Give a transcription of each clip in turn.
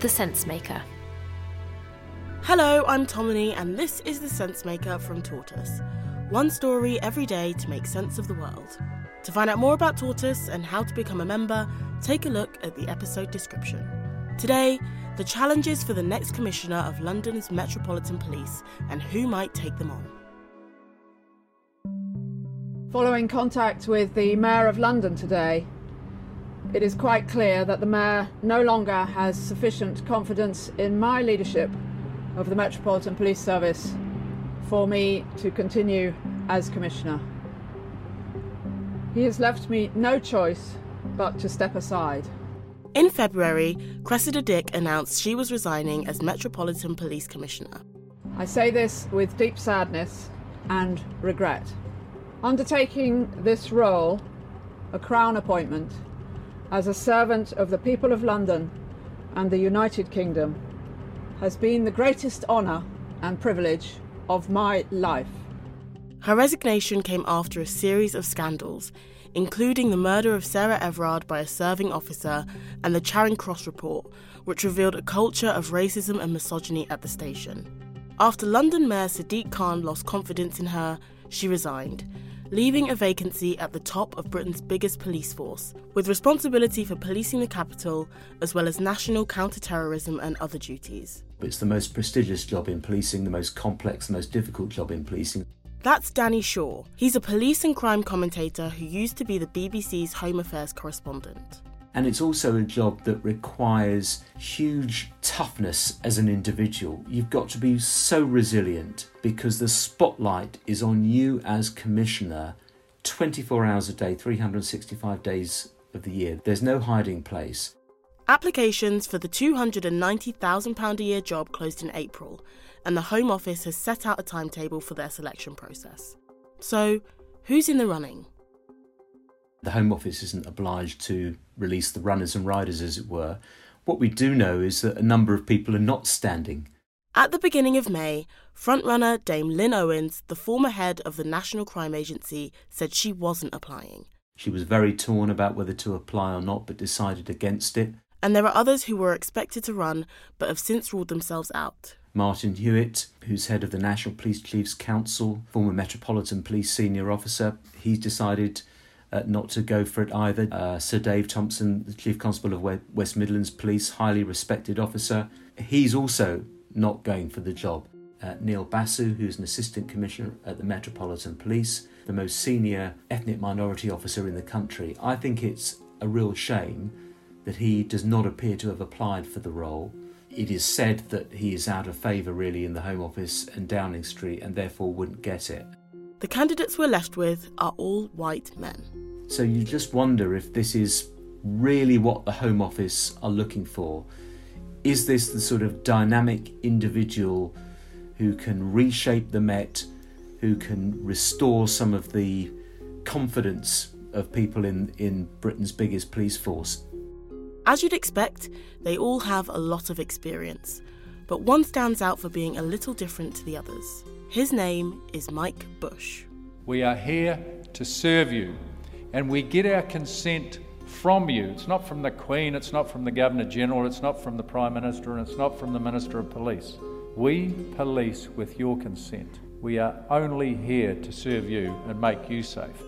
The Sense Maker. Hello, I'm Tomini, and this is The Sense Maker from Tortoise. One story every day to make sense of the world. To find out more about Tortoise and how to become a member, take a look at the episode description. Today, the challenges for the next Commissioner of London's Metropolitan Police and who might take them on. Following contact with the Mayor of London today, it is quite clear that the Mayor no longer has sufficient confidence in my leadership of the Metropolitan Police Service for me to continue as Commissioner. He has left me no choice but to step aside. In February, Cressida Dick announced she was resigning as Metropolitan Police Commissioner. I say this with deep sadness and regret. Undertaking this role, a Crown appointment, as a servant of the people of London and the United Kingdom, has been the greatest honour and privilege of my life. Her resignation came after a series of scandals, including the murder of Sarah Everard by a serving officer and the Charing Cross report, which revealed a culture of racism and misogyny at the station. After London Mayor Sadiq Khan lost confidence in her, she resigned, leaving a vacancy at the top of Britain's biggest police force, with responsibility for policing the capital as well as national counter-terrorism and other duties. It's the most prestigious job in policing, the most complex, the most difficult job in policing. That's Danny Shaw. He's a police and crime commentator who used to be the BBC's Home Affairs correspondent. And it's also a job that requires huge toughness as an individual. You've got to be so resilient because the spotlight is on you as commissioner 24 hours a day, 365 days of the year. There's no hiding place. Applications for the £290,000 a year job closed in April, and the Home Office has set out a timetable for their selection process. So, who's in the running? The Home Office isn't obliged to release the runners and riders, as it were. What we do know is that a number of people are not standing. At the beginning of May, frontrunner Dame Lynne Owens, the former head of the National Crime Agency, said she wasn't applying. She was very torn about whether to apply or not, but decided against it. And there are others who were expected to run but have since ruled themselves out. Martin Hewitt, who's head of the National Police Chiefs Council, former Metropolitan Police senior officer, he's decided uh, not to go for it either. Uh, Sir Dave Thompson, the Chief Constable of West Midlands Police, highly respected officer, he's also not going for the job. Uh, Neil Basu, who's an Assistant Commissioner at the Metropolitan Police, the most senior ethnic minority officer in the country. I think it's a real shame that he does not appear to have applied for the role. It is said that he is out of favour really in the Home Office and Downing Street and therefore wouldn't get it. The candidates we're left with are all white men. So you just wonder if this is really what the Home Office are looking for. Is this the sort of dynamic individual who can reshape the Met, who can restore some of the confidence of people in, in Britain's biggest police force? As you'd expect, they all have a lot of experience, but one stands out for being a little different to the others. His name is Mike Bush. We are here to serve you, and we get our consent from you. It's not from the Queen, it's not from the Governor General, it's not from the Prime Minister, and it's not from the Minister of Police. We police with your consent. We are only here to serve you and make you safe.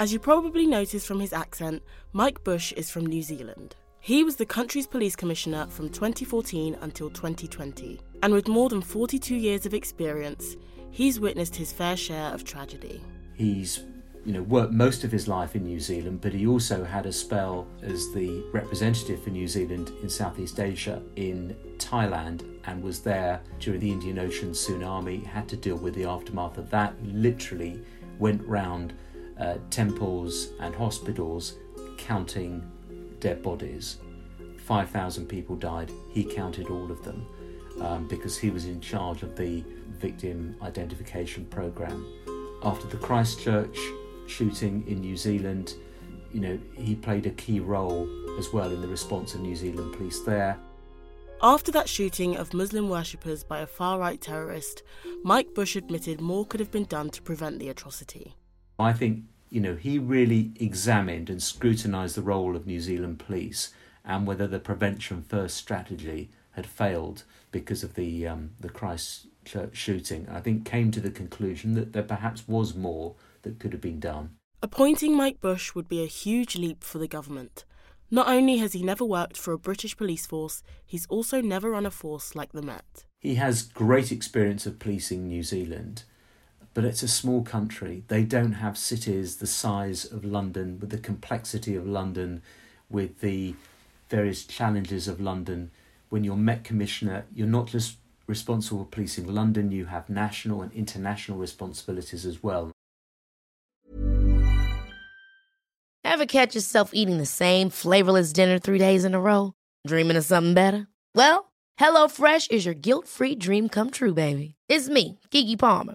As you probably noticed from his accent, Mike Bush is from New Zealand. He was the country's police commissioner from 2014 until 2020, and with more than 42 years of experience, he's witnessed his fair share of tragedy. He's you know, worked most of his life in New Zealand, but he also had a spell as the representative for New Zealand in Southeast Asia in Thailand and was there during the Indian Ocean tsunami, had to deal with the aftermath of that, literally went round uh, temples and hospitals counting dead bodies. 5,000 people died, he counted all of them um, because he was in charge of the victim identification program. After the Christchurch shooting in New Zealand, you know, he played a key role as well in the response of New Zealand police there. After that shooting of Muslim worshippers by a far right terrorist, Mike Bush admitted more could have been done to prevent the atrocity. I think, you know, he really examined and scrutinised the role of New Zealand police and whether the prevention first strategy had failed because of the um, the Christchurch shooting. I think came to the conclusion that there perhaps was more that could have been done. Appointing Mike Bush would be a huge leap for the government. Not only has he never worked for a British police force, he's also never run a force like the Met. He has great experience of policing New Zealand, but it's a small country. They don't have cities the size of London, with the complexity of London, with the various challenges of London. When you're Met Commissioner, you're not just responsible for policing London, you have national and international responsibilities as well. Ever catch yourself eating the same flavorless dinner three days in a row? Dreaming of something better? Well, HelloFresh is your guilt free dream come true, baby. It's me, Keke Palmer.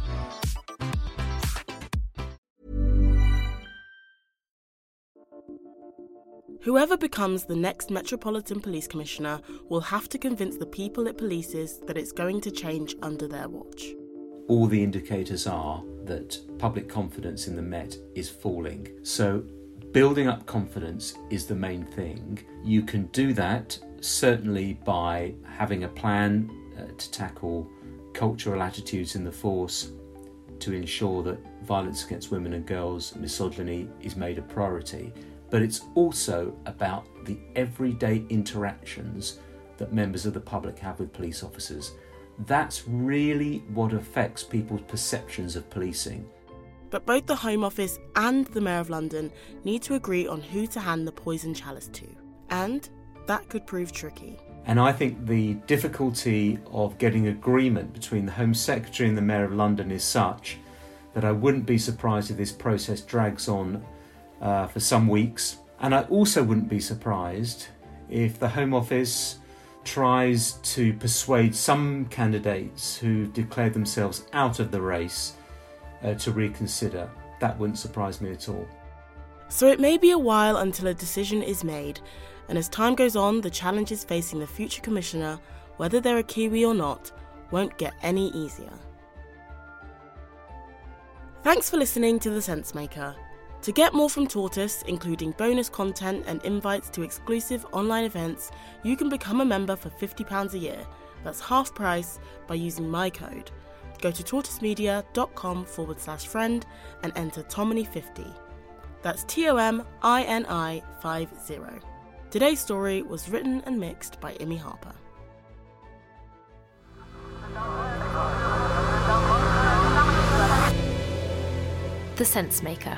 Whoever becomes the next Metropolitan Police Commissioner will have to convince the people it polices that it's going to change under their watch. All the indicators are that public confidence in the Met is falling. So, building up confidence is the main thing. You can do that certainly by having a plan uh, to tackle cultural attitudes in the force to ensure that violence against women and girls, misogyny, is made a priority but it's also about the everyday interactions that members of the public have with police officers. That's really what affects people's perceptions of policing. But both the Home Office and the Mayor of London need to agree on who to hand the poison chalice to. And that could prove tricky. And I think the difficulty of getting agreement between the Home Secretary and the Mayor of London is such that I wouldn't be surprised if this process drags on uh, for some weeks. And I also wouldn't be surprised if the Home Office tries to persuade some candidates who declared themselves out of the race uh, to reconsider. That wouldn't surprise me at all. So it may be a while until a decision is made, and as time goes on, the challenges facing the future Commissioner, whether they're a Kiwi or not, won't get any easier. Thanks for listening to The Sensemaker. To get more from Tortoise, including bonus content and invites to exclusive online events, you can become a member for £50 a year. That's half price by using my code. Go to tortoisemedia.com forward slash friend and enter Tomini50. That's T O M I N I 50. Today's story was written and mixed by Imi Harper. The Sense Maker.